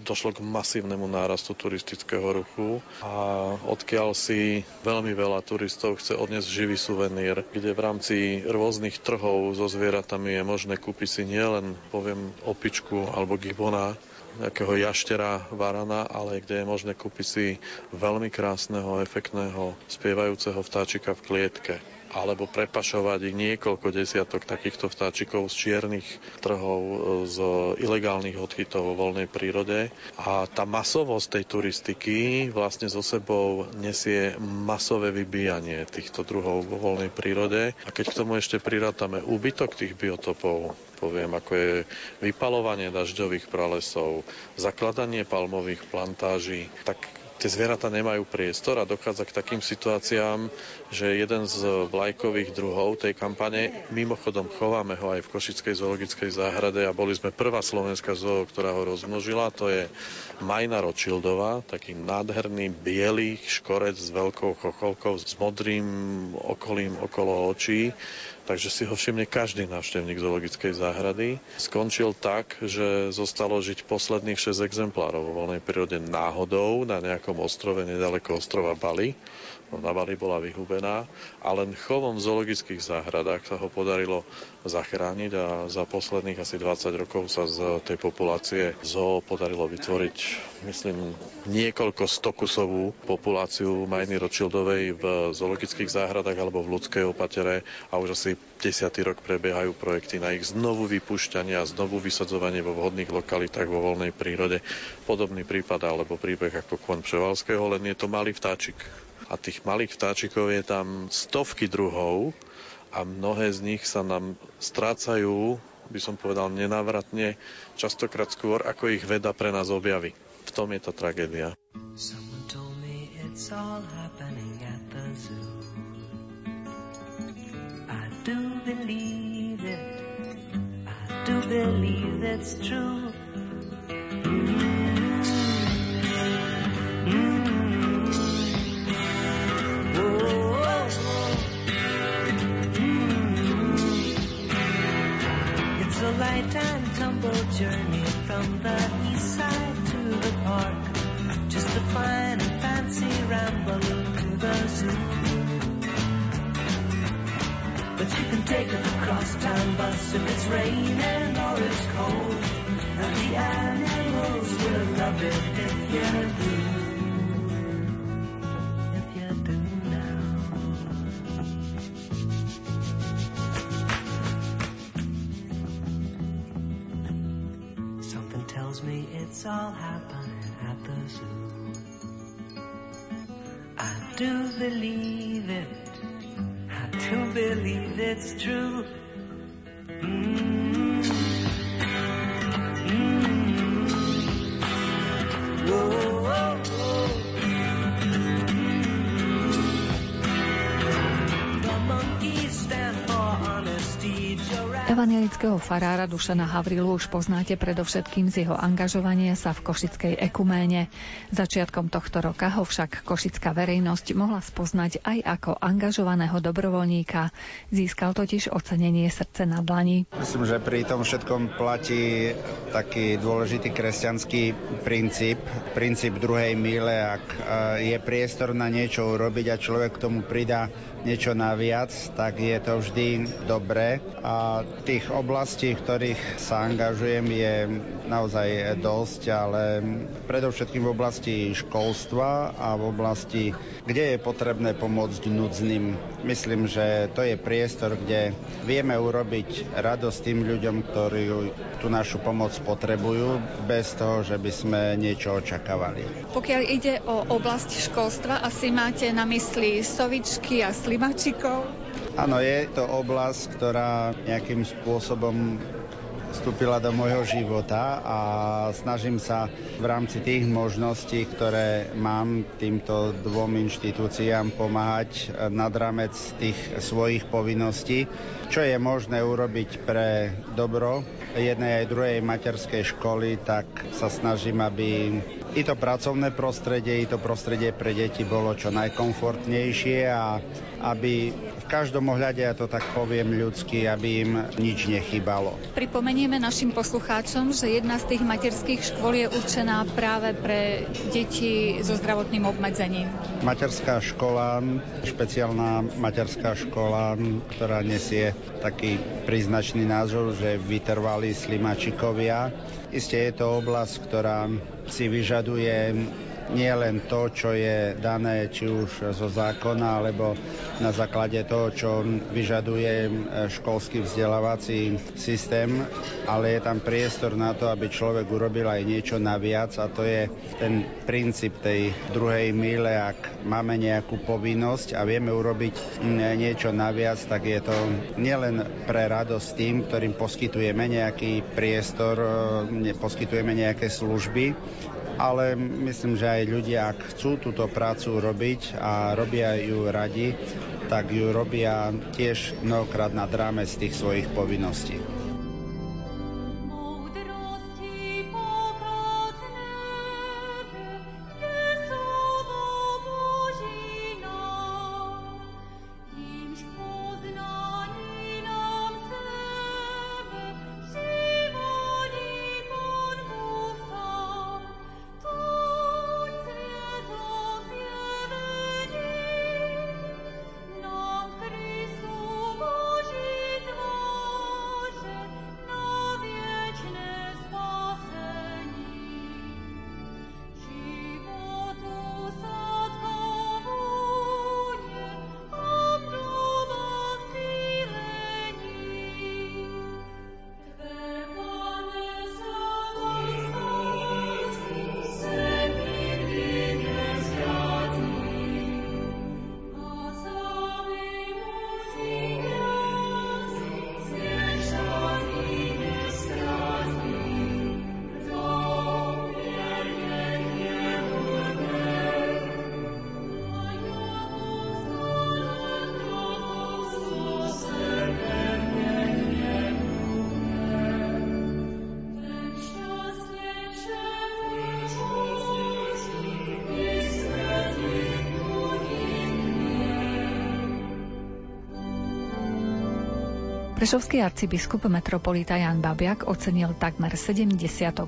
došlo k masívnemu nárastu turistického ruchu. A odkiaľ si veľmi veľa turistov chce odniesť živý suvenír, kde v rámci rôznych trhov so zvieratami je možné kúpiť si nielen, poviem, opičku alebo gibona, nejakého jaštera, varana, ale kde je možné kúpiť si veľmi krásneho, efektného, spievajúceho vtáčika v klietke alebo prepašovať niekoľko desiatok takýchto vtáčikov z čiernych trhov, e, z ilegálnych odchytov vo voľnej prírode. A tá masovosť tej turistiky vlastne so sebou nesie masové vybíjanie týchto druhov vo voľnej prírode. A keď k tomu ešte prirátame úbytok tých biotopov, poviem, ako je vypalovanie dažďových pralesov, zakladanie palmových plantáží, tak tie zvieratá nemajú priestor a dochádza k takým situáciám, že jeden z vlajkových druhov tej kampane, mimochodom chováme ho aj v Košickej zoologickej záhrade a boli sme prvá slovenská zoo, ktorá ho rozmnožila, to je Majna Ročildová, taký nádherný biely škorec s veľkou chocholkou, s modrým okolím okolo očí, takže si ho všimne každý návštevník zoologickej záhrady. Skončil tak, že zostalo žiť posledných 6 exemplárov vo voľnej prírode náhodou na nejakom ostrove nedaleko ostrova Bali na Bali bola vyhubená a len chovom v zoologických záhradách sa ho podarilo zachrániť a za posledných asi 20 rokov sa z tej populácie zoo podarilo vytvoriť, myslím, niekoľko stokusovú populáciu Majny Rothschildovej v zoologických záhradách alebo v ľudskej opatere a už asi desiatý rok prebiehajú projekty na ich znovu vypúšťanie a znovu vysadzovanie vo vhodných lokalitách vo voľnej prírode. Podobný prípad alebo príbeh ako kon Převalského, len je to malý vtáčik a tých malých vtáčikov je tam stovky druhov a mnohé z nich sa nám strácajú, by som povedal, nenávratne, častokrát skôr, ako ich veda pre nás objaví. V tom je tá tragédia. do believe it's true. Lifetime tumble journey from the east side to the park. Just a fine and fancy ramble to the zoo. But you can take a crosstown bus if it's raining or it's cold. And the animals will love it if you do. It's all happening at the zoo. I do believe it. I do believe it's true. Evangelického farára Dušana Havrilu už poznáte predovšetkým z jeho angažovania sa v Košickej ekuméne. Začiatkom tohto roka ho však košická verejnosť mohla spoznať aj ako angažovaného dobrovoľníka. Získal totiž ocenenie srdce na dlani. Myslím, že pri tom všetkom platí taký dôležitý kresťanský princíp, princíp druhej míle, ak e, je priestor na niečo urobiť a človek k tomu pridá niečo naviac, tak je to vždy dobré. A tých oblastí, v ktorých sa angažujem, je naozaj dosť, ale predovšetkým v oblasti školstva a v oblasti, kde je potrebné pomôcť núdznym. Myslím, že to je priestor, kde vieme urobiť radosť tým ľuďom, ktorí tú našu pomoc potrebujú, bez toho, že by sme niečo očakávali. Pokiaľ ide o oblasť školstva, asi máte na mysli sovičky a slimačikov? Áno, je to oblasť, ktorá nejakým spôsobom vstúpila do môjho života a snažím sa v rámci tých možností, ktoré mám týmto dvom inštitúciám pomáhať nad rámec tých svojich povinností, čo je možné urobiť pre dobro jednej aj druhej materskej školy, tak sa snažím, aby i to pracovné prostredie, i to prostredie pre deti bolo čo najkomfortnejšie a aby v každom ohľade, ja to tak poviem ľudsky, aby im nič nechybalo. Pripomenieme našim poslucháčom, že jedna z tých materských škôl je určená práve pre deti so zdravotným obmedzením. Materská škola, špeciálna materská škola, ktorá nesie taký príznačný názor, že vytrvali slimačikovia. Isté je to oblasť, ktorá si vyžaduje nie len to, čo je dané či už zo zákona, alebo na základe toho, čo vyžaduje e, školský vzdelávací systém, ale je tam priestor na to, aby človek urobil aj niečo naviac a to je ten princíp tej druhej míle, ak máme nejakú povinnosť a vieme urobiť niečo naviac, tak je to nielen pre radosť tým, ktorým poskytujeme nejaký priestor, e, poskytujeme nejaké služby, ale myslím, že aj ľudia, ak chcú túto prácu robiť a robia ju radi, tak ju robia tiež mnohokrát nad rámec tých svojich povinností. Prešovský arcibiskup metropolita Jan Babiak ocenil takmer 70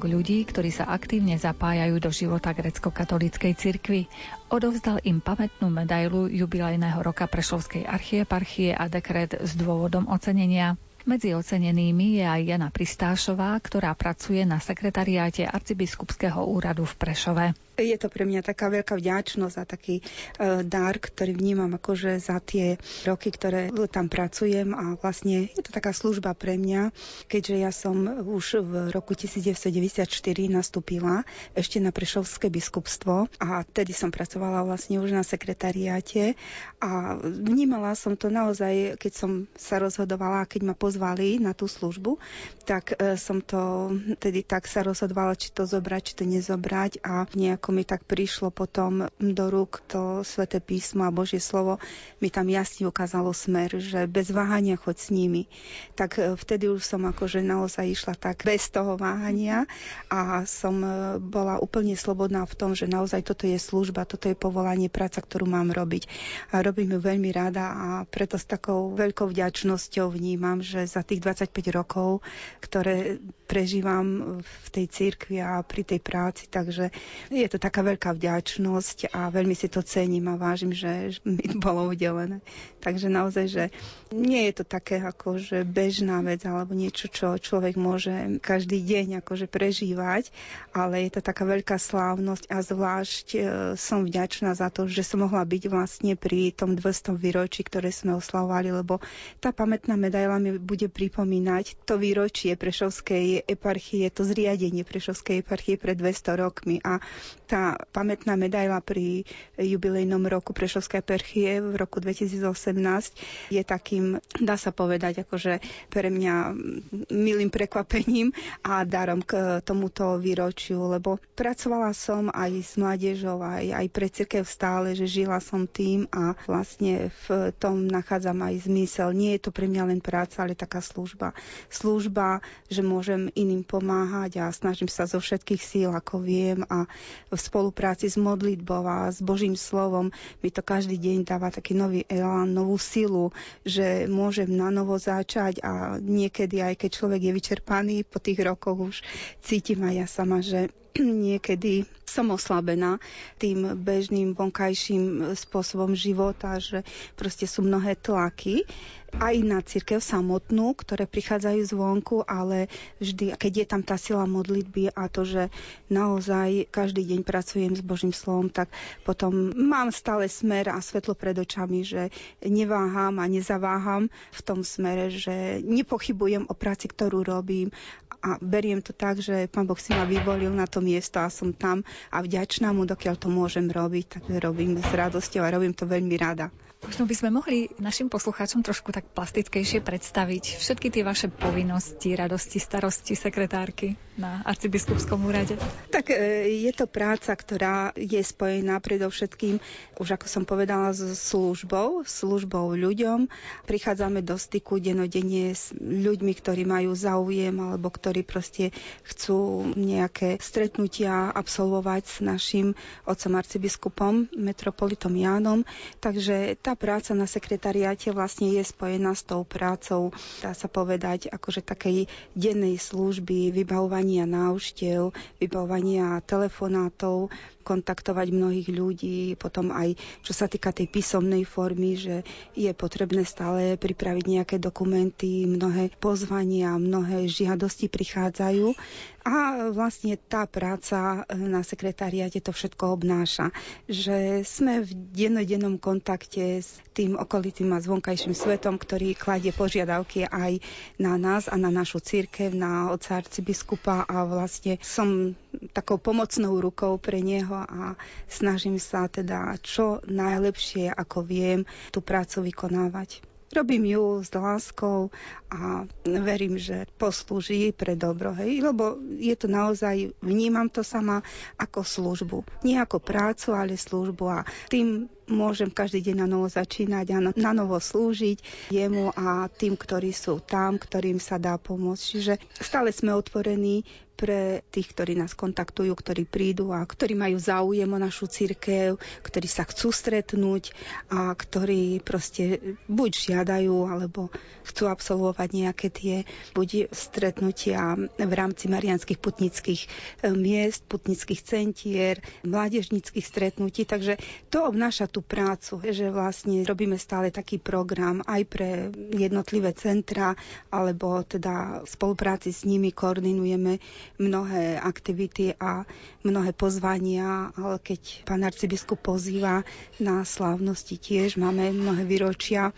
ľudí, ktorí sa aktívne zapájajú do života grecko-katolíckej cirkvi. Odovzdal im pamätnú medailu jubilejného roka Prešovskej archieparchie a dekret s dôvodom ocenenia. Medzi ocenenými je aj Jana Pristášová, ktorá pracuje na sekretariáte arcibiskupského úradu v Prešove. Je to pre mňa taká veľká vďačnosť a taký uh, dar, ktorý vnímam akože za tie roky, ktoré tam pracujem a vlastne je to taká služba pre mňa, keďže ja som už v roku 1994 nastúpila ešte na Prešovské biskupstvo a vtedy som pracovala vlastne už na sekretariáte a vnímala som to naozaj, keď som sa rozhodovala, keď ma pozvali na tú službu, tak uh, som to tedy tak sa rozhodovala, či to zobrať, či to nezobrať a nejak ako mi tak prišlo potom do rúk to sväté písmo a Božie slovo, mi tam jasne ukázalo smer, že bez váhania choď s nimi. Tak e, vtedy už som akože naozaj išla tak bez toho váhania a som e, bola úplne slobodná v tom, že naozaj toto je služba, toto je povolanie, práca, ktorú mám robiť. A robím ju veľmi rada a preto s takou veľkou vďačnosťou vnímam, že za tých 25 rokov, ktoré prežívam v tej cirkvi a pri tej práci, takže je to taká veľká vďačnosť a veľmi si to cením a vážim, že mi bolo udelené. Takže naozaj, že nie je to také ako, že bežná vec alebo niečo, čo človek môže každý deň akože prežívať, ale je to taká veľká slávnosť a zvlášť e, som vďačná za to, že som mohla byť vlastne pri tom 200 výročí, ktoré sme oslavovali, lebo tá pamätná medaila mi bude bude pripomínať to výročie Prešovskej eparchie, to zriadenie Prešovskej eparchie pred 200 rokmi a tá pamätná medaila pri jubilejnom roku Prešovskej eparchie v roku 2018 je takým, dá sa povedať, akože pre mňa milým prekvapením a darom k tomuto výročiu, lebo pracovala som aj s mládežou, aj, aj pre cirkev stále, že žila som tým a vlastne v tom nachádzam aj zmysel. Nie je to pre mňa len práca, ale taká služba. Služba, že môžem iným pomáhať a snažím sa zo všetkých síl, ako viem a v spolupráci s modlitbou a s Božím slovom mi to každý deň dáva taký nový elán, novú silu, že môžem na novo začať a niekedy aj keď človek je vyčerpaný po tých rokoch už cítim aj ja sama, že [CLEARS THROAT] niekedy som oslabená tým bežným vonkajším spôsobom života, že proste sú mnohé tlaky. Aj na církev samotnú, ktoré prichádzajú zvonku, ale vždy, keď je tam tá sila modlitby a to, že naozaj každý deň pracujem s Božím slovom, tak potom mám stále smer a svetlo pred očami, že neváham a nezaváham v tom smere, že nepochybujem o práci, ktorú robím. A beriem to tak, že Pán Boh si ma vyvolil na to miesto a som tam a vďačná mu, dokiaľ to môžem robiť, tak robím s radosťou a robím to veľmi rada. Možno by sme mohli našim poslucháčom trošku tak plastickejšie predstaviť všetky tie vaše povinnosti, radosti, starosti sekretárky na arcibiskupskom úrade. Tak e, je to práca, ktorá je spojená predovšetkým, už ako som povedala, s službou, službou ľuďom. Prichádzame do styku denodenne s ľuďmi, ktorí majú záujem alebo ktorí proste chcú nejaké stretnutia absolvovať s našim otcom arcibiskupom, metropolitom Jánom. Takže tá práca na sekretariáte vlastne je spojená s tou prácou, dá sa povedať, akože takej dennej služby, vybavovania návštev, vybavovania telefonátov, kontaktovať mnohých ľudí, potom aj čo sa týka tej písomnej formy, že je potrebné stále pripraviť nejaké dokumenty, mnohé pozvania, mnohé žiadosti prichádzajú a vlastne tá práca na sekretariate to všetko obnáša, že sme v dennodennom kontakte s tým okolitým a zvonkajším svetom, ktorý kladie požiadavky aj na nás a na našu církev, na oca arcibiskupa a vlastne som takou pomocnou rukou pre neho a snažím sa teda čo najlepšie, ako viem, tú prácu vykonávať. Robím ju s láskou a verím, že poslúži pre dobro, hej, lebo je to naozaj, vnímam to sama ako službu. Nie ako prácu, ale službu a tým môžem každý deň na novo začínať a na novo slúžiť jemu a tým, ktorí sú tam, ktorým sa dá pomôcť. Čiže stále sme otvorení pre tých, ktorí nás kontaktujú, ktorí prídu a ktorí majú záujem o našu církev, ktorí sa chcú stretnúť a ktorí proste buď žiadajú, alebo chcú absolvovať nejaké tie buď stretnutia v rámci marianských putnických eh, miest, putnických centier, mládežnických stretnutí. Takže to obnáša tú prácu, že vlastne robíme stále taký program aj pre jednotlivé centra, alebo teda v spolupráci s nimi koordinujeme mnohé aktivity a mnohé pozvania, ale keď pán arcibiskup pozýva na slávnosti tiež, máme mnohé výročia,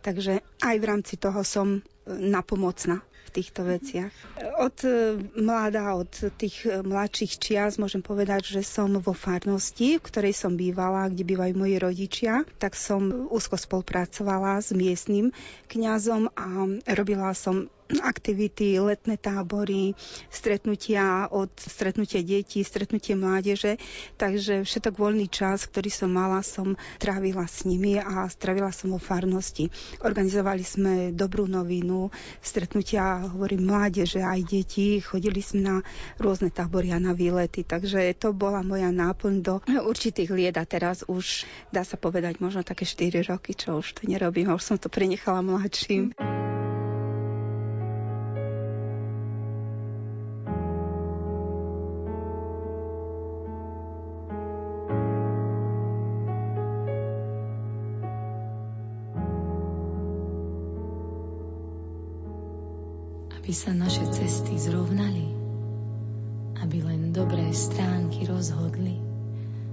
takže aj v rámci toho som napomocná v týchto veciach. Od e, mladá, od tých e, mladších čias môžem povedať, že som vo farnosti, v ktorej som bývala, kde bývajú moji rodičia, tak som úzko spolupracovala s miestnym kňazom a robila som aktivity, letné tábory, stretnutia od stretnutia detí, stretnutie mládeže. Takže všetok voľný čas, ktorý som mala, som trávila s nimi a strávila som vo farnosti. Organizovali sme dobrú novinu, stretnutia, hovorím, mládeže aj detí. Chodili sme na rôzne tábory a na výlety. Takže to bola moja náplň do určitých lied a teraz už dá sa povedať možno také 4 roky, čo už to nerobím. Už som to prenechala mladším. Mm. Sa naše cesty zrovnali, aby len dobré stránky rozhodli,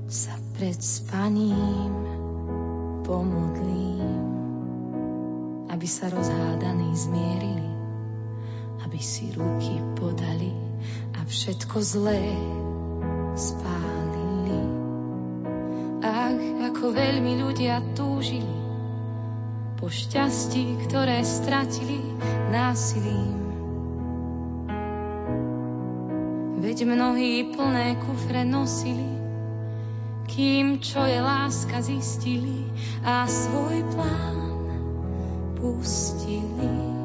sa pred spaním pomodlím, aby sa rozhádaní zmierili, aby si ruky podali a všetko zlé spálili. Ach, ako veľmi ľudia túžili po šťastí, ktoré stratili násilím. Veď mnohí plné kufre nosili, kým čo je láska zistili a svoj plán pustili.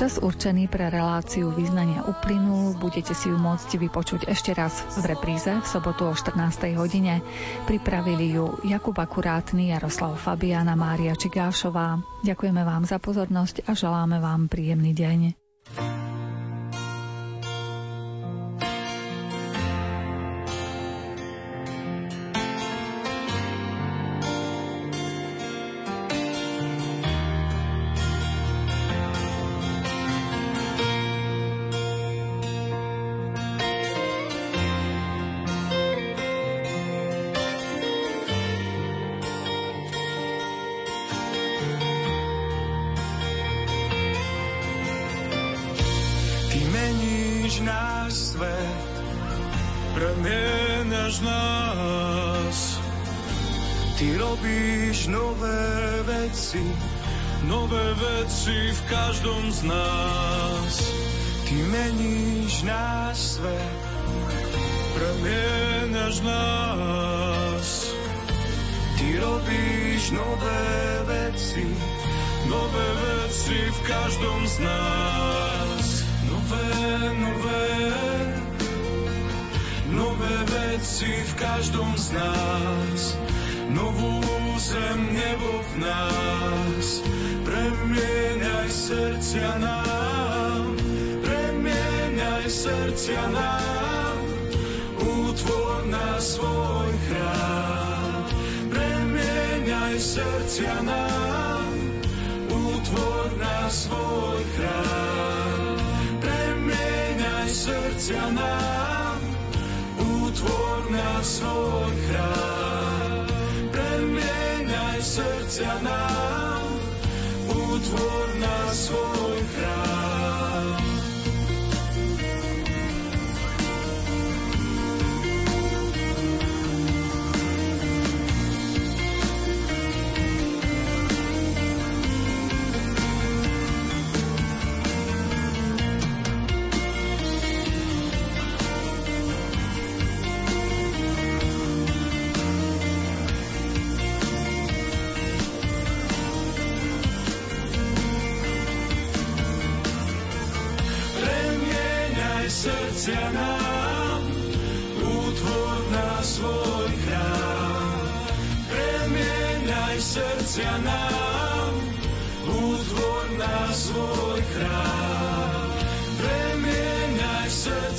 Čas určený pre reláciu význania uplynul, budete si ju môcť vypočuť ešte raz v repríze v sobotu o 14. hodine. Pripravili ju Jakub Akurátny, Jaroslav Fabiana, Mária Čigášová. Ďakujeme vám za pozornosť a želáme vám príjemný deň. Každom z nás. Nové, nové, nové veci v každom z nás. Novú zem, nebo v nás Premieňaj srdcia nám, premieňaj srdcia nám, utvor na svoj chrám. Premieňaj srdcia nám, utvor svoj chrám. Premieňaj srdcia nám, utvor na svoj chrám. Premieňaj srdcia nám,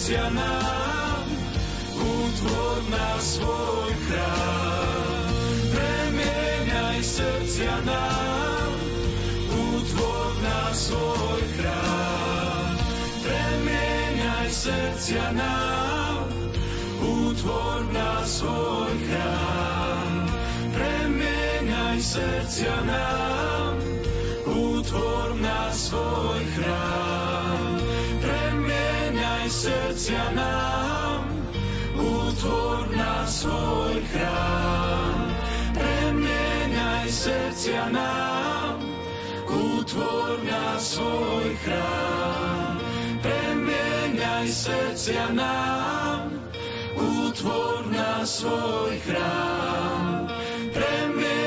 srdcia nám, utvor na svoj chrám. Premieňaj srdcia nám, utvor na svoj chrám. Premieňaj srdcia nám, utvor na svoj chrám. Premieňaj srdcia nám, srdcia nám, utvor na svoj chrám. Premieňaj srdcia nám, utvor na svoj chrám premieňaj srdcia nám, utvor na svoj chrám.